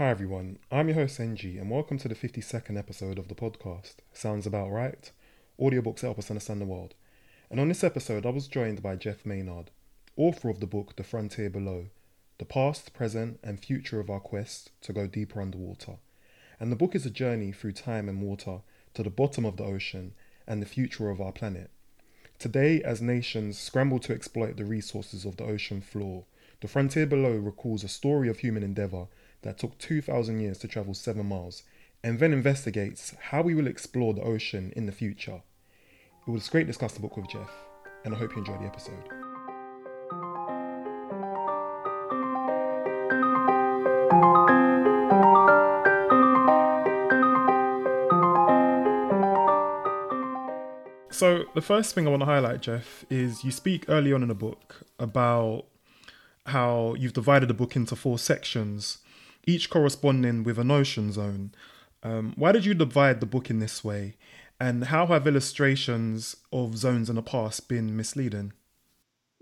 Hi everyone, I'm your host Enji, and welcome to the 52nd episode of the podcast. Sounds about right? Audiobooks help us understand the world. And on this episode, I was joined by Jeff Maynard, author of the book The Frontier Below The Past, Present, and Future of Our Quest to Go Deeper Underwater. And the book is a journey through time and water to the bottom of the ocean and the future of our planet. Today, as nations scramble to exploit the resources of the ocean floor, The Frontier Below recalls a story of human endeavour that took 2,000 years to travel 7 miles, and then investigates how we will explore the ocean in the future. It was great to discuss the book with Jeff, and I hope you enjoy the episode. So, the first thing I want to highlight, Jeff, is you speak early on in the book about how you've divided the book into four sections each corresponding with an ocean zone. Um, why did you divide the book in this way? And how have illustrations of zones in the past been misleading?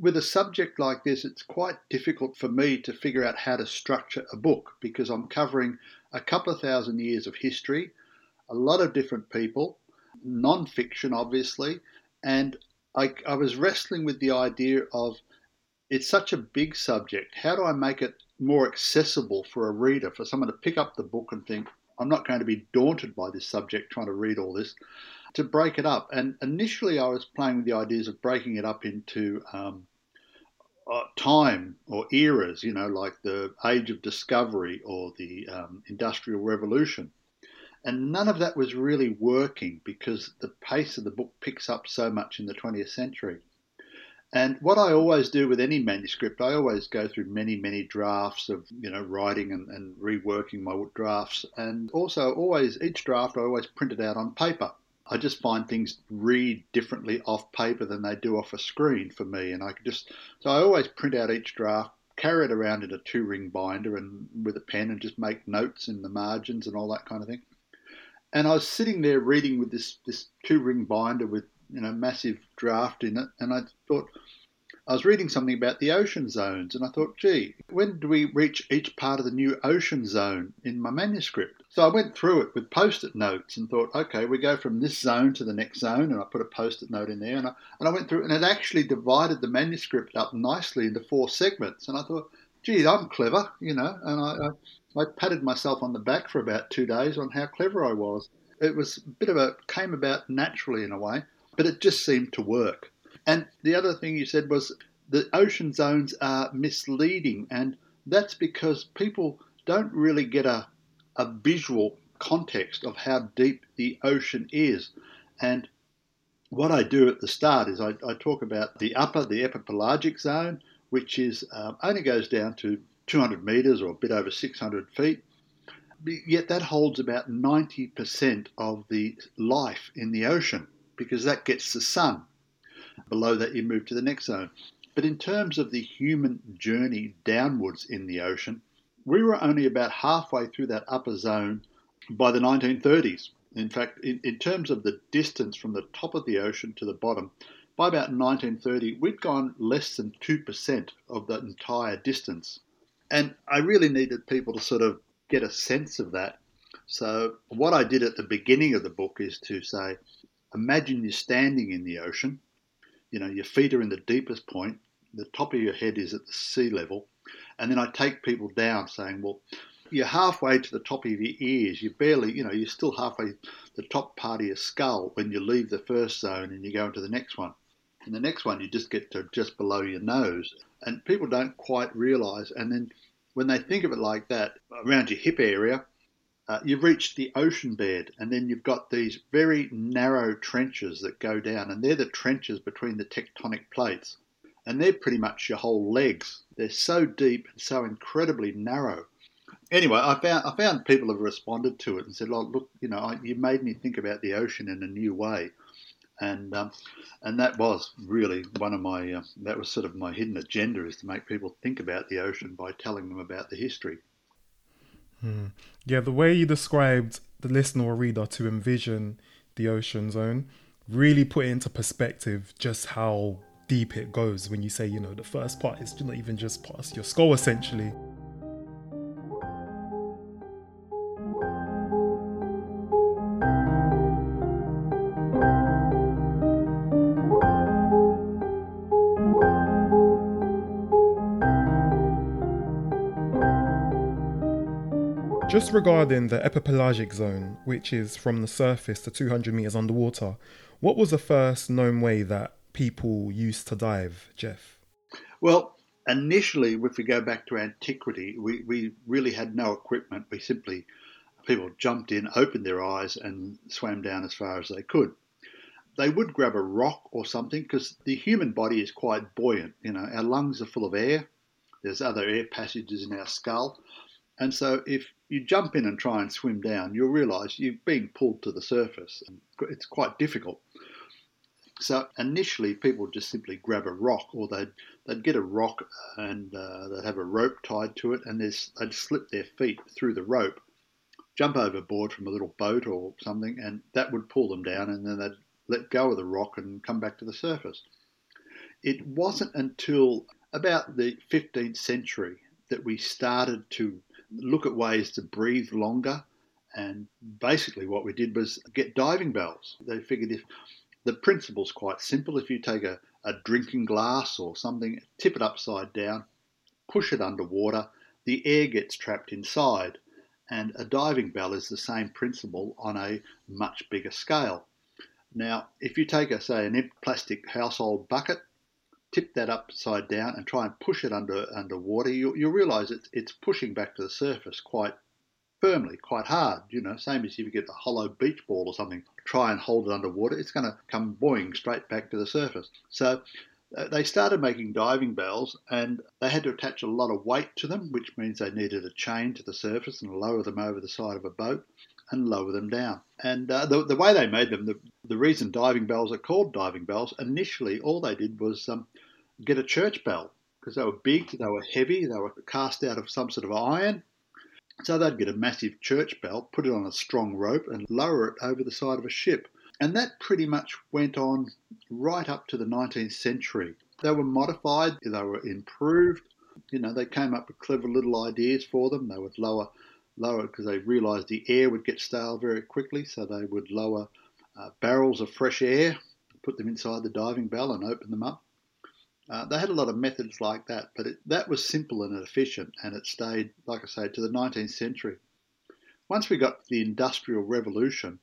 With a subject like this, it's quite difficult for me to figure out how to structure a book because I'm covering a couple of thousand years of history, a lot of different people, non fiction, obviously, and I, I was wrestling with the idea of it's such a big subject. How do I make it more accessible for a reader, for someone to pick up the book and think, I'm not going to be daunted by this subject trying to read all this, to break it up. And initially, I was playing with the ideas of breaking it up into um, uh, time or eras, you know, like the Age of Discovery or the um, Industrial Revolution. And none of that was really working because the pace of the book picks up so much in the 20th century. And what I always do with any manuscript, I always go through many, many drafts of, you know, writing and, and reworking my drafts. And also, always, each draft I always print it out on paper. I just find things read differently off paper than they do off a screen for me. And I could just, so I always print out each draft, carry it around in a two ring binder and with a pen and just make notes in the margins and all that kind of thing. And I was sitting there reading with this, this two ring binder with you know massive draft in it, and I thought I was reading something about the ocean zones, and I thought, gee, when do we reach each part of the new ocean zone in my manuscript? So I went through it with post-it notes and thought, okay, we go from this zone to the next zone, and I put a post-it note in there, and I, and I went through, and it actually divided the manuscript up nicely into four segments, and I thought, gee, I'm clever, you know, and I, I, I patted myself on the back for about two days on how clever I was. It was a bit of a came about naturally in a way but it just seemed to work. And the other thing you said was the ocean zones are misleading, and that's because people don't really get a, a visual context of how deep the ocean is. And what I do at the start is I, I talk about the upper, the epipelagic zone, which is um, only goes down to 200 metres or a bit over 600 feet. Yet that holds about 90% of the life in the ocean because that gets the sun. Below that, you move to the next zone. But in terms of the human journey downwards in the ocean, we were only about halfway through that upper zone by the 1930s. In fact, in, in, terms of the distance from the top of the ocean to the bottom, by about 1930, we'd gone less than 2% of that entire distance. And I really needed people to sort of get a sense of that. So, what I did at the beginning of the book is to say, Imagine you're standing in the ocean. You know, your feet are in the deepest point. The top of your head is at the sea level. And then I take people down saying, well, you're halfway to the top of your ears. You're barely, you know, you're still halfway the top part of your skull when you leave the first zone and you go into the next one. In the next one, you just get to just below your nose. And people don't quite realize. And then when they think of it like that, around your hip area, uh, you've reached the ocean bed, and then you've got these very narrow trenches that go down, and they're the trenches between the tectonic plates. And they're pretty much your whole legs. They're so deep and so incredibly narrow. Anyway, I found I found people have responded to it and said, "Oh, look, you know, I, you made me think about the ocean in a new way," and um, and that was really one of my uh, that was sort of my hidden agenda is to make people think about the ocean by telling them about the history. Hmm. Yeah, the way you described the listener or reader to envision the ocean zone really put into perspective just how deep it goes when you say, you know, the first part is not even just past your skull essentially. Just regarding the epipelagic zone, which is from the surface to 200 meters underwater, what was the first known way that people used to dive, Jeff? Well, initially, if we go back to antiquity, we, we really had no equipment. We simply, people jumped in, opened their eyes, and swam down as far as they could. They would grab a rock or something because the human body is quite buoyant. You know, our lungs are full of air. There's other air passages in our skull. And so if you jump in and try and swim down, you'll realise you're being pulled to the surface. It's quite difficult. So initially, people just simply grab a rock, or they'd they'd get a rock and uh, they'd have a rope tied to it, and they'd slip their feet through the rope, jump overboard from a little boat or something, and that would pull them down, and then they'd let go of the rock and come back to the surface. It wasn't until about the 15th century that we started to look at ways to breathe longer. And basically, what we did was get diving bells. They figured if the principle's quite simple. If you take a, a drinking glass or something, tip it upside down, push it underwater, the air gets trapped inside. And a diving bell is the same principle on a much bigger scale. Now, if you take, a, say, an plastic household bucket, tip that upside down and try and push it under underwater, you, you'll realise it's, it's pushing back to the surface quite firmly, quite hard. You know, same as if you get a hollow beach ball or something, try and hold it underwater, it's going to come buoying straight back to the surface. So uh, they started making diving bells and they had to attach a lot of weight to them, which means they needed a chain to the surface and lower them over the side of a boat and lower them down. And uh, the, the way they made them, the, the reason diving bells are called diving bells, initially all they did was um, get a church bell because they were big, they were heavy, they were cast out of some sort of iron, so they'd get a massive church bell, put it on a strong rope, and lower it over the side of a ship. And that pretty much went on right up to the 19th century. They were modified, they were improved. You know, they came up with clever little ideas for them. They would lower, lower because they realised the air would get stale very quickly, so they would lower uh, barrels of fresh air, put them inside the diving bell, and open them up. Uh, they had a lot of methods like that, but it, that was simple and efficient, and it stayed, like I say, to the 19th century. Once we got to the Industrial Revolution,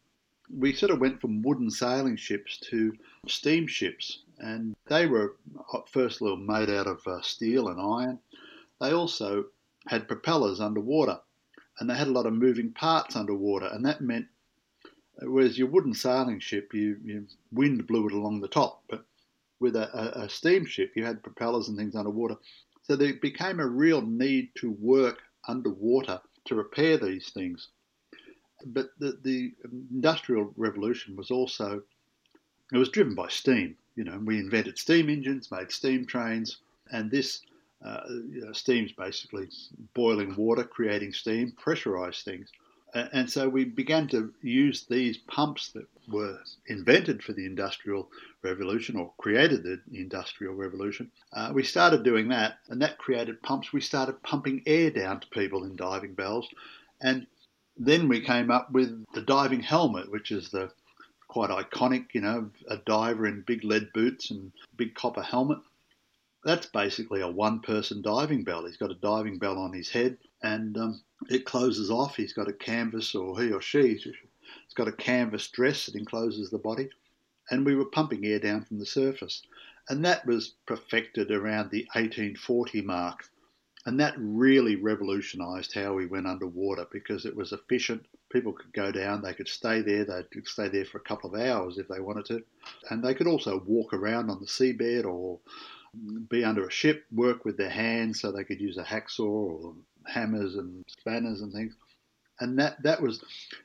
we sort of went from wooden sailing ships to steamships, and they were first of all made out of uh, steel and iron. They also had propellers underwater, and they had a lot of moving parts underwater, and that meant, whereas your wooden sailing ship, you, you wind blew it along the top, but with a, a, a steamship, you had propellers and things underwater. So there became a real need to work underwater to repair these things. But the, the industrial revolution was also it was driven by steam. You know, we invented steam engines, made steam trains, and this uh, you know, steam's basically boiling water, creating steam, pressurized things. And so we began to use these pumps that were invented for the Industrial Revolution or created the Industrial Revolution. Uh, we started doing that, and that created pumps. We started pumping air down to people in diving bells. And then we came up with the diving helmet, which is the quite iconic, you know, a diver in big lead boots and big copper helmet. That's basically a one person diving bell. He's got a diving bell on his head and um, it closes off. He's got a canvas, or he or she has got a canvas dress that encloses the body. And we were pumping air down from the surface. And that was perfected around the 1840 mark. And that really revolutionised how we went underwater because it was efficient. People could go down, they could stay there, they could stay there for a couple of hours if they wanted to. And they could also walk around on the seabed or be under a ship, work with their hands so they could use a hacksaw or hammers and spanners and things. And that, that was,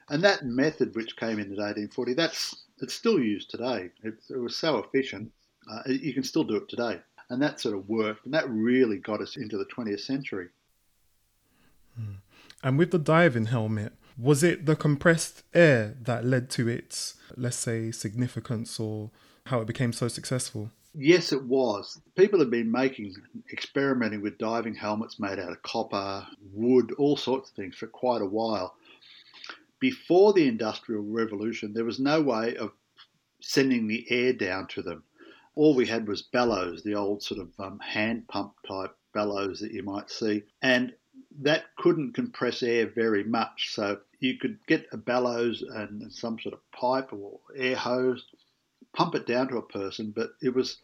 and that method which came in in 1840, that's it's still used today. It, it was so efficient. Uh, you can still do it today, and that sort of worked, and that really got us into the 20th century. Hmm. And with the diving helmet, was it the compressed air that led to its, let's say, significance or how it became so successful? Yes, it was. People have been making, experimenting with diving helmets made out of copper, wood, all sorts of things for quite a while. Before the Industrial Revolution, there was no way of sending the air down to them. All we had was bellows, the old sort of um, hand pump type bellows that you might see. And that couldn't compress air very much. So you could get a bellows and some sort of pipe or air hose, pump it down to a person, but it was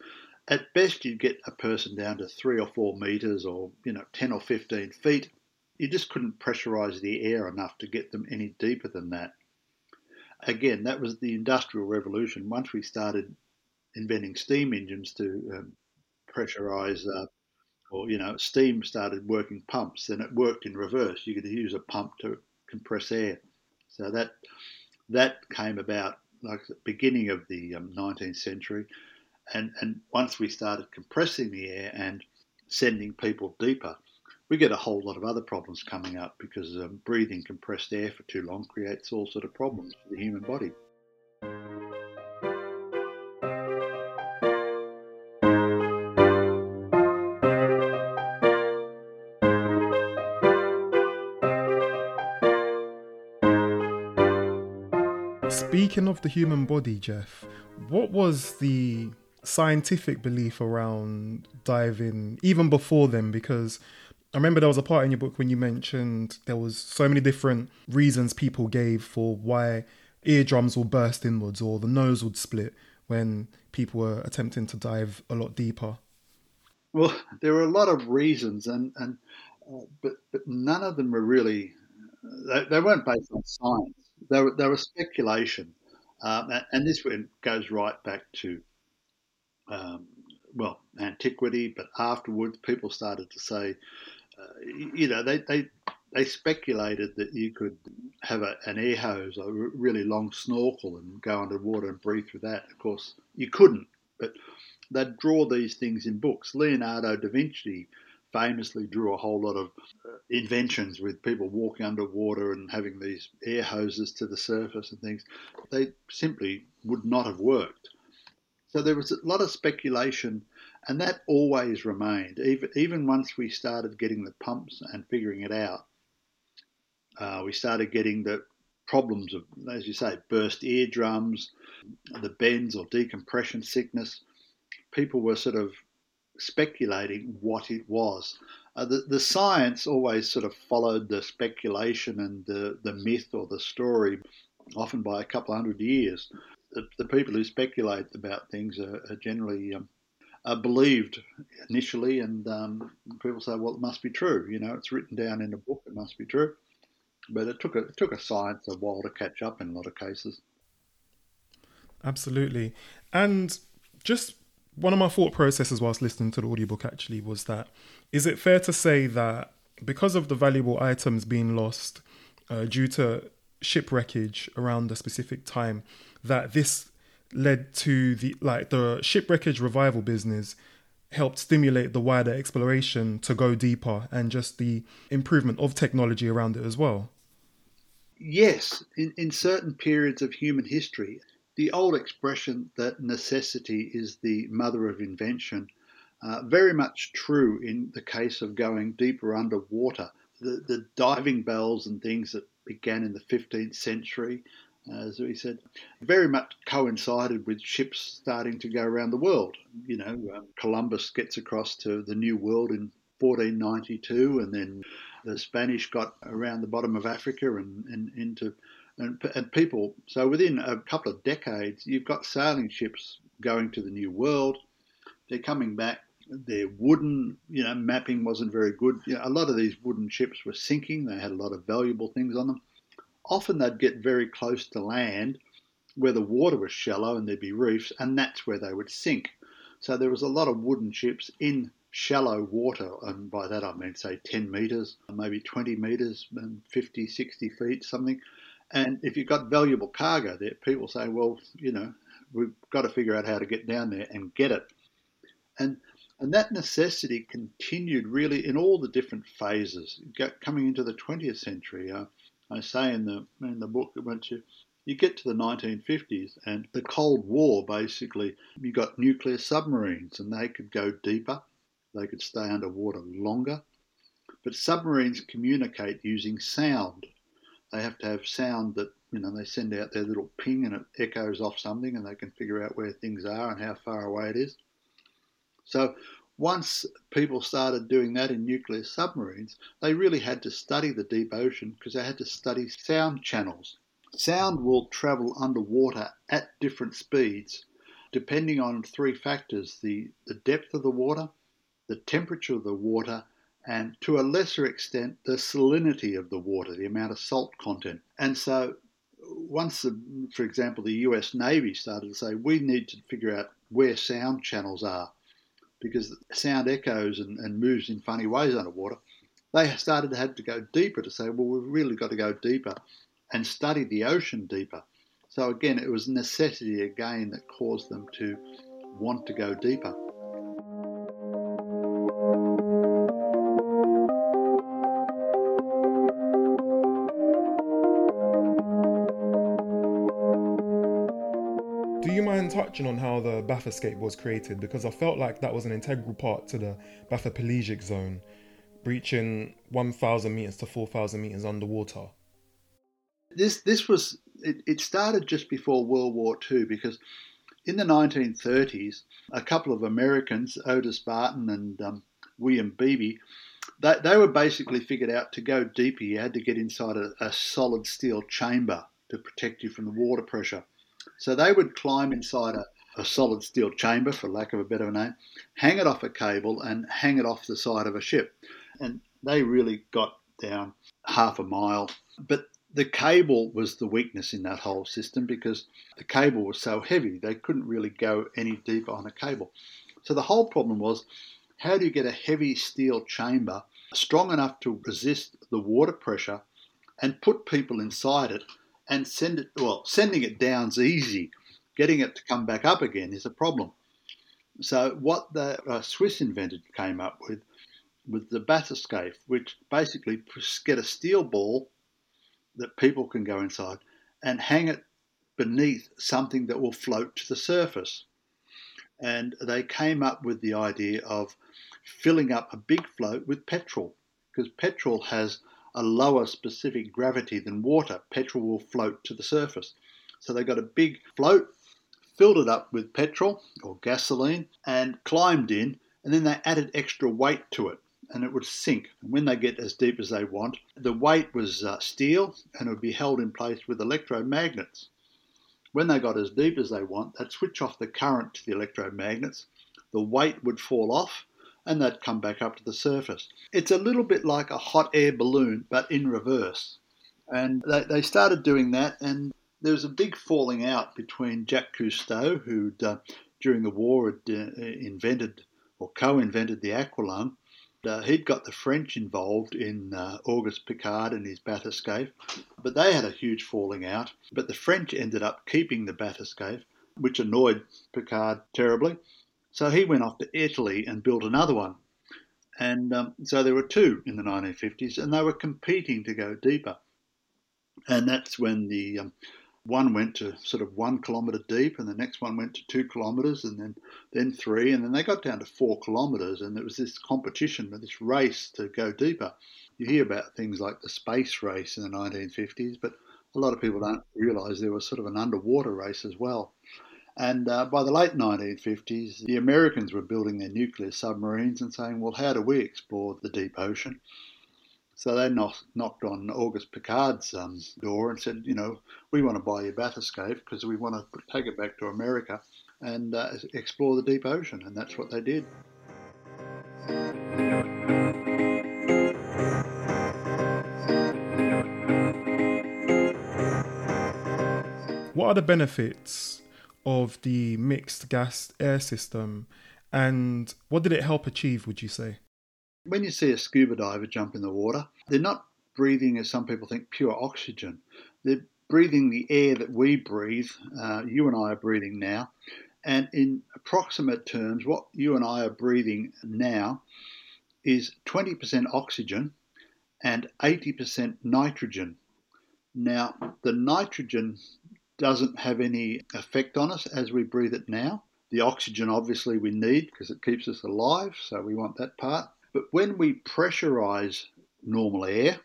at best you'd get a person down to three or four meters or you know 10 or 15 feet. You just couldn't pressurize the air enough to get them any deeper than that. Again that was the industrial revolution. Once we started inventing steam engines to um, pressurize uh, or you know steam started working pumps then it worked in reverse. You could use a pump to compress air. So that that came about like the beginning of the um, 19th century and, and once we started compressing the air and sending people deeper, we get a whole lot of other problems coming up because um, breathing compressed air for too long creates all sort of problems for the human body. Speaking of the human body, Jeff, what was the scientific belief around diving even before then because I remember there was a part in your book when you mentioned there was so many different reasons people gave for why eardrums will burst inwards or the nose would split when people were attempting to dive a lot deeper. Well, there were a lot of reasons, and and uh, but but none of them were really they, they, weren't based on science. They were they were speculation, um, and, and this goes right back to um, well, antiquity, but afterwards people started to say, uh, you know, they, they, they speculated that you could have a, an air hose, a really long snorkel, and go underwater and breathe through that. Of course, you couldn't, but they'd draw these things in books. Leonardo da Vinci famously drew a whole lot of uh, inventions with people walking underwater and having these air hoses to the surface and things. They simply would not have worked. So there was a lot of speculation, and that always remained. Even, even once we started getting the pumps and figuring it out, uh, we started getting the problems of, as you say, burst eardrums, the bends or decompression sickness. People were sort of speculating what it was. Uh, the, the science always sort of followed the speculation and the, the myth or the story, often by a couple hundred years the, the people who speculate about things are, are generally um, are believed initially, and um, people say, "Well, it must be true." You know, it's written down in a book; it must be true. But it took a it took a science a while to catch up in a lot of cases. Absolutely, and just one of my thought processes whilst listening to the audiobook actually was that is it fair to say that because of the valuable items being lost uh, due to shipwreckage around a specific time that this led to the like the shipwreckage revival business helped stimulate the wider exploration to go deeper and just the improvement of technology around it as well. Yes, in, in certain periods of human history, the old expression that necessity is the mother of invention, uh, very much true in the case of going deeper underwater. The, the diving bells and things that began in the 15th century, as we said, very much coincided with ships starting to go around the world. You know, um, Columbus gets across to the New World in 1492, and then the Spanish got around the bottom of Africa and, and into and, and people. So within a couple of decades, you've got sailing ships going to the New World. They're coming back. Their wooden, you know, mapping wasn't very good. You know, a lot of these wooden ships were sinking. They had a lot of valuable things on them often they'd get very close to land where the water was shallow and there'd be reefs, and that's where they would sink. So there was a lot of wooden ships in shallow water, and by that I mean, say, 10 metres, maybe 20 metres, 50, 60 feet, something. And if you've got valuable cargo there, people say, well, you know, we've got to figure out how to get down there and get it. And and that necessity continued really in all the different phases. Coming into the 20th century, uh, I say in the in the book once you you get to the 1950s and the Cold War basically you got nuclear submarines and they could go deeper, they could stay underwater longer. But submarines communicate using sound. They have to have sound that you know they send out their little ping and it echoes off something and they can figure out where things are and how far away it is. So once people started doing that in nuclear submarines, they really had to study the deep ocean because they had to study sound channels. Sound will travel underwater at different speeds depending on three factors the, the depth of the water, the temperature of the water, and to a lesser extent, the salinity of the water, the amount of salt content. And so, once, the, for example, the US Navy started to say, we need to figure out where sound channels are because sound echoes and, and moves in funny ways underwater, they started to have to go deeper to say, well, we've really got to go deeper and study the ocean deeper. So again, it was necessity again that caused them to want to go deeper. How was created because I felt like that was an integral part to the bathypelagic zone, breaching 1,000 meters to 4,000 meters underwater. This this was it, it started just before World War II because in the 1930s, a couple of Americans, Otis Barton and um, William Beebe, they, they were basically figured out to go deeper, you had to get inside a, a solid steel chamber to protect you from the water pressure. So they would climb inside a, a solid steel chamber, for lack of a better name, hang it off a cable and hang it off the side of a ship. And they really got down half a mile. But the cable was the weakness in that whole system because the cable was so heavy they couldn't really go any deeper on a cable. So the whole problem was how do you get a heavy steel chamber strong enough to resist the water pressure and put people inside it and send it, well, sending it down's easy. Getting it to come back up again is a problem. So what the uh, Swiss invented came up with was the bathyscaphe, which basically get a steel ball that people can go inside and hang it beneath something that will float to the surface. And they came up with the idea of filling up a big float with petrol because petrol has a lower specific gravity than water, petrol will float to the surface. So they got a big float, filled it up with petrol or gasoline, and climbed in, and then they added extra weight to it. And it would sink. And when they get as deep as they want, the weight was uh, steel and it would be held in place with electromagnets. When they got as deep as they want, they'd switch off the current to the electromagnets. The weight would fall off and they'd come back up to the surface. It's a little bit like a hot air balloon, but in reverse. And they, they started doing that, and there was a big falling out between Jacques Cousteau, who uh, during the war had uh, invented or co-invented the aqualung. Uh, he'd got the French involved in uh, Auguste Piccard and his bathyscaphe, but they had a huge falling out. But the French ended up keeping the bathyscaphe, which annoyed Piccard terribly. So he went off to Italy and built another one. And um, so there were two in the 1950s, and they were competing to go deeper. And that's when the um, one went to sort of one kilometre deep, and the next one went to two kilometres, and then then three, and then they got down to four kilometres, and there was this competition, this race to go deeper. You hear about things like the space race in the 1950s, but a lot of people don't realise there was sort of an underwater race as well. And uh, by the late 1950s, the Americans were building their nuclear submarines and saying, well, how do we explore the deep ocean? So they knocked, on Auguste Piccard's um, door and said, you know, we want to buy your bathyscaphe because we want to take it back to America and uh, explore the deep ocean. And that's what they did. What are the benefits of the mixed gas air system and what did it help achieve, would you say? When you see a scuba diver jump in the water, they're not breathing, as some people think, pure oxygen. They're breathing the air that we breathe, uh, you and I are breathing now. And in approximate terms, what you and I are breathing now is 20% oxygen and 80% nitrogen. Now, the nitrogen doesn't have any effect on us as we breathe it now. The oxygen, obviously, we need because it keeps us alive, so we want that part. But when we pressurize normal air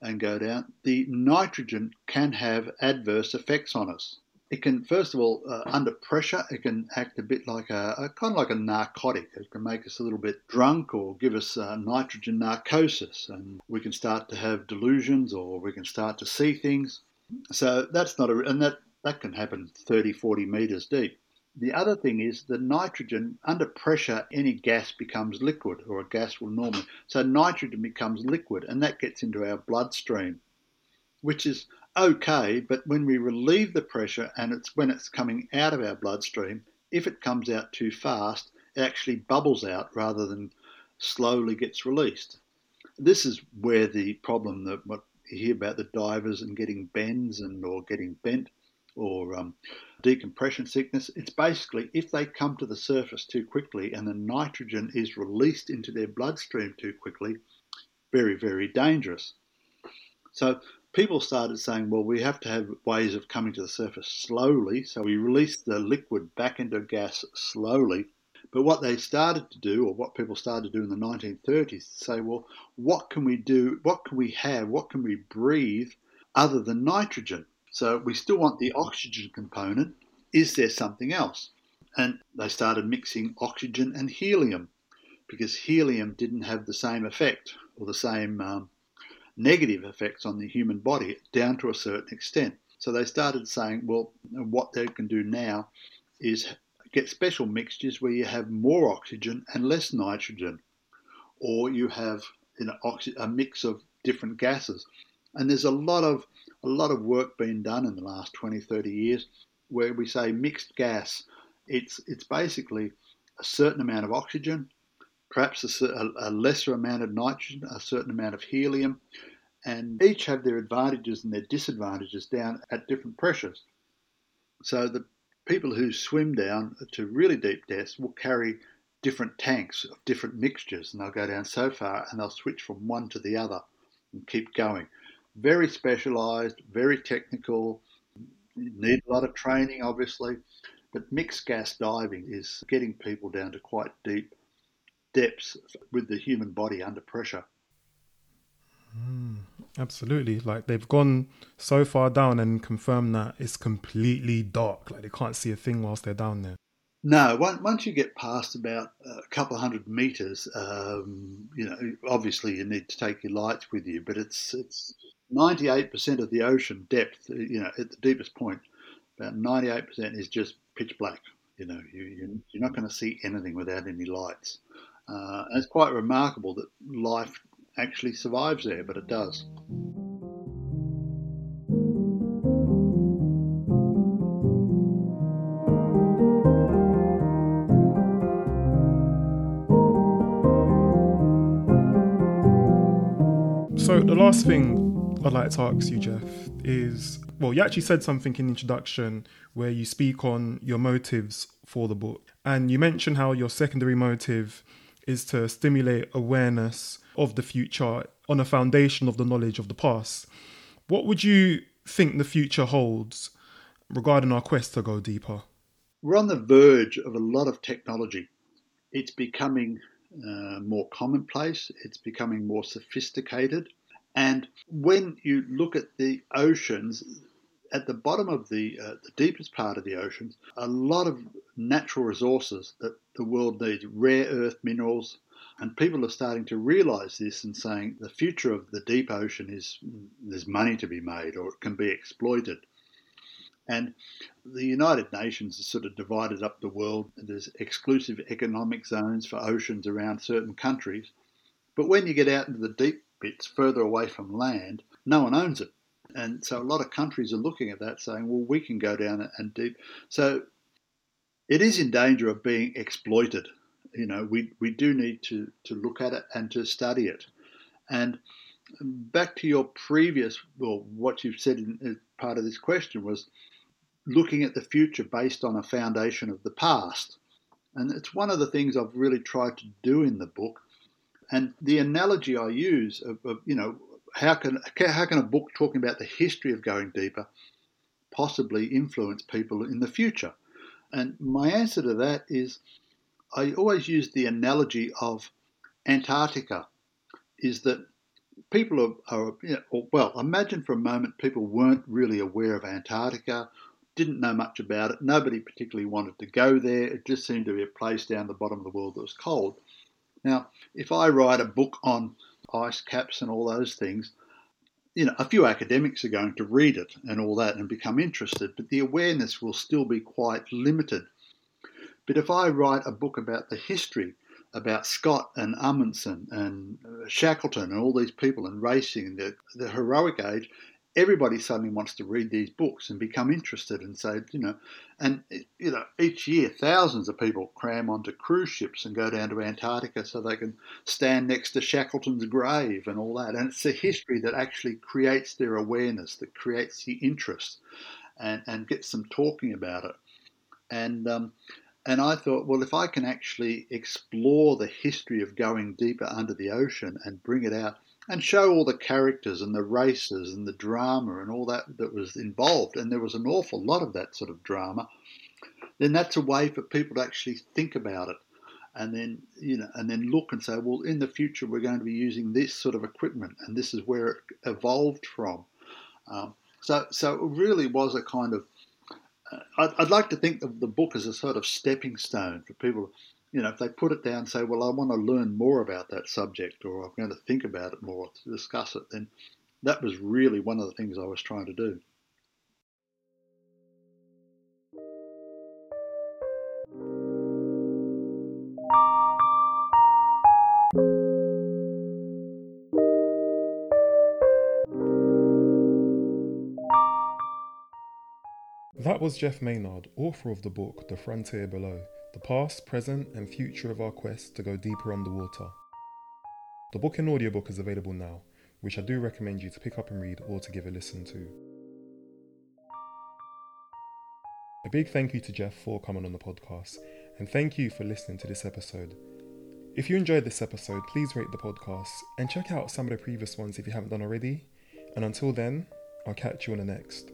and go down, the nitrogen can have adverse effects on us. It can, first of all, uh, under pressure, it can act a bit like a, a, kind of like a narcotic. It can make us a little bit drunk or give us uh, nitrogen narcosis, and we can start to have delusions or we can start to see things. So that's not a, and that, that can happen 30, 40 meters deep. The other thing is the nitrogen, under pressure, any gas becomes liquid, or a gas will normally. So nitrogen becomes liquid, and that gets into our bloodstream, which is okay, but when we relieve the pressure and it's when it's coming out of our bloodstream, if it comes out too fast, it actually bubbles out rather than slowly gets released. This is where the problem that what you hear about the divers and getting bends and or getting bent or um, decompression sickness. It's basically if they come to the surface too quickly and the nitrogen is released into their bloodstream too quickly, very, very dangerous. So people started saying, well, we have to have ways of coming to the surface slowly. So we release the liquid back into gas slowly. But what they started to do, or what people started to do in the 1930s, say, well, what can we do? What can we have? What can we breathe other than nitrogen? So we still want the oxygen component. Is there something else? And they started mixing oxygen and helium because helium didn't have the same effect or the same um, negative effects on the human body down to a certain extent. So they started saying, well, what they can do now is get special mixtures where you have more oxygen and less nitrogen, or you have know, a mix of different gases. And there's a lot of a lot of work being done in the last 20, 30 years where we say mixed gas. It's it's basically a certain amount of oxygen perhaps a, a, lesser amount of nitrogen, a certain amount of helium, and each have their advantages and their disadvantages down at different pressures. So the people who swim down to really deep depths will carry different tanks of different mixtures, and they'll go down so far and they'll switch from one to the other and keep going. Very specialized, very technical, need a lot of training, obviously, but mixed gas diving is getting people down to quite deep depths with the human body under pressure. Mm, absolutely. Like they've gone so far down and confirmed that it's completely dark. Like they can't see a thing whilst they're down there. No, once you get past about a couple of hundred meters, um, you know, obviously you need to take your lights with you. But it's it's ninety eight percent of the ocean depth. You know, at the deepest point, about ninety eight percent is just pitch black. You know, you, you're not going to see anything without any lights. Uh, and it's quite remarkable that life actually survives there, but it does. So the last thing I'd like to ask you, Jeff, is well, you actually said something in the introduction where you speak on your motives for the book, and you mentioned how your secondary motive is to stimulate awareness of the future on a foundation of the knowledge of the past. What would you think the future holds regarding our quest to go deeper? We're on the verge of a lot of technology. It's becoming uh, more commonplace, it's becoming more sophisticated. And when you look at the oceans, at the bottom of the, uh, the deepest part of the oceans, a lot of natural resources that the world needs, rare earth minerals, and people are starting to realize this and saying the future of the deep ocean is there's money to be made or it can be exploited. And the United Nations has sort of divided up the world. There's exclusive economic zones for oceans around certain countries. But when you get out into the deep bits further away from land, no one owns it. And so a lot of countries are looking at that saying, well, we can go down and deep. So it is in danger of being exploited. You know, we, we do need to, to look at it and to study it. And back to your previous, well, what you've said in part of this question was looking at the future based on a foundation of the past. And it's one of the things I've really tried to do in the book. And the analogy I use of, of you know, how can how can a book talking about the history of going deeper possibly influence people in the future? And my answer to that is I always use the analogy of Antarctica is that people are, are you know, well, imagine for a moment people weren't really aware of Antarctica didn't know much about it. Nobody particularly wanted to go there. It just seemed to be a place down the bottom of the world that was cold. Now, if I write a book on ice caps and all those things, you know, a few academics are going to read it and all that and become interested, but the awareness will still be quite limited. But if I write a book about the history, about Scott and Amundsen and Shackleton and all these people and racing the, the heroic age, everybody suddenly wants to read these books and become interested and say, you know, and you know, each year thousands of people cram onto cruise ships and go down to Antarctica so they can stand next to Shackleton's grave and all that. And it's a history that actually creates their awareness, that creates the interest, and and gets them talking about it. And um, and I thought, well, if I can actually explore the history of going deeper under the ocean and bring it out and show all the characters and the races and the drama and all that that was involved, and there was an awful lot of that sort of drama, then that's a way for people to actually think about it. And then, you know, and then look and say, well, in the future we're going to be using this sort of equipment, and this is where it evolved from. Um, so, so it really was a kind of. Uh, I'd, I'd, like to think of the book as a sort of stepping stone for people you know, if they put it down and say, well, I want to learn more about that subject or I'm going to think about it more to discuss it, then that was really one of the things I was trying to do. That was Jeff Maynard, author of the book The Frontier Below the past, present, and future of our quest to go deeper underwater. The book and audiobook is available now, which I do recommend you to pick up and read or to give a listen to. A big thank you to Jeff for coming on the podcast, and thank you for listening to this episode. If you enjoyed this episode, please rate the podcast and check out some of the previous ones if you haven't done already. And until then, I'll catch you on the next.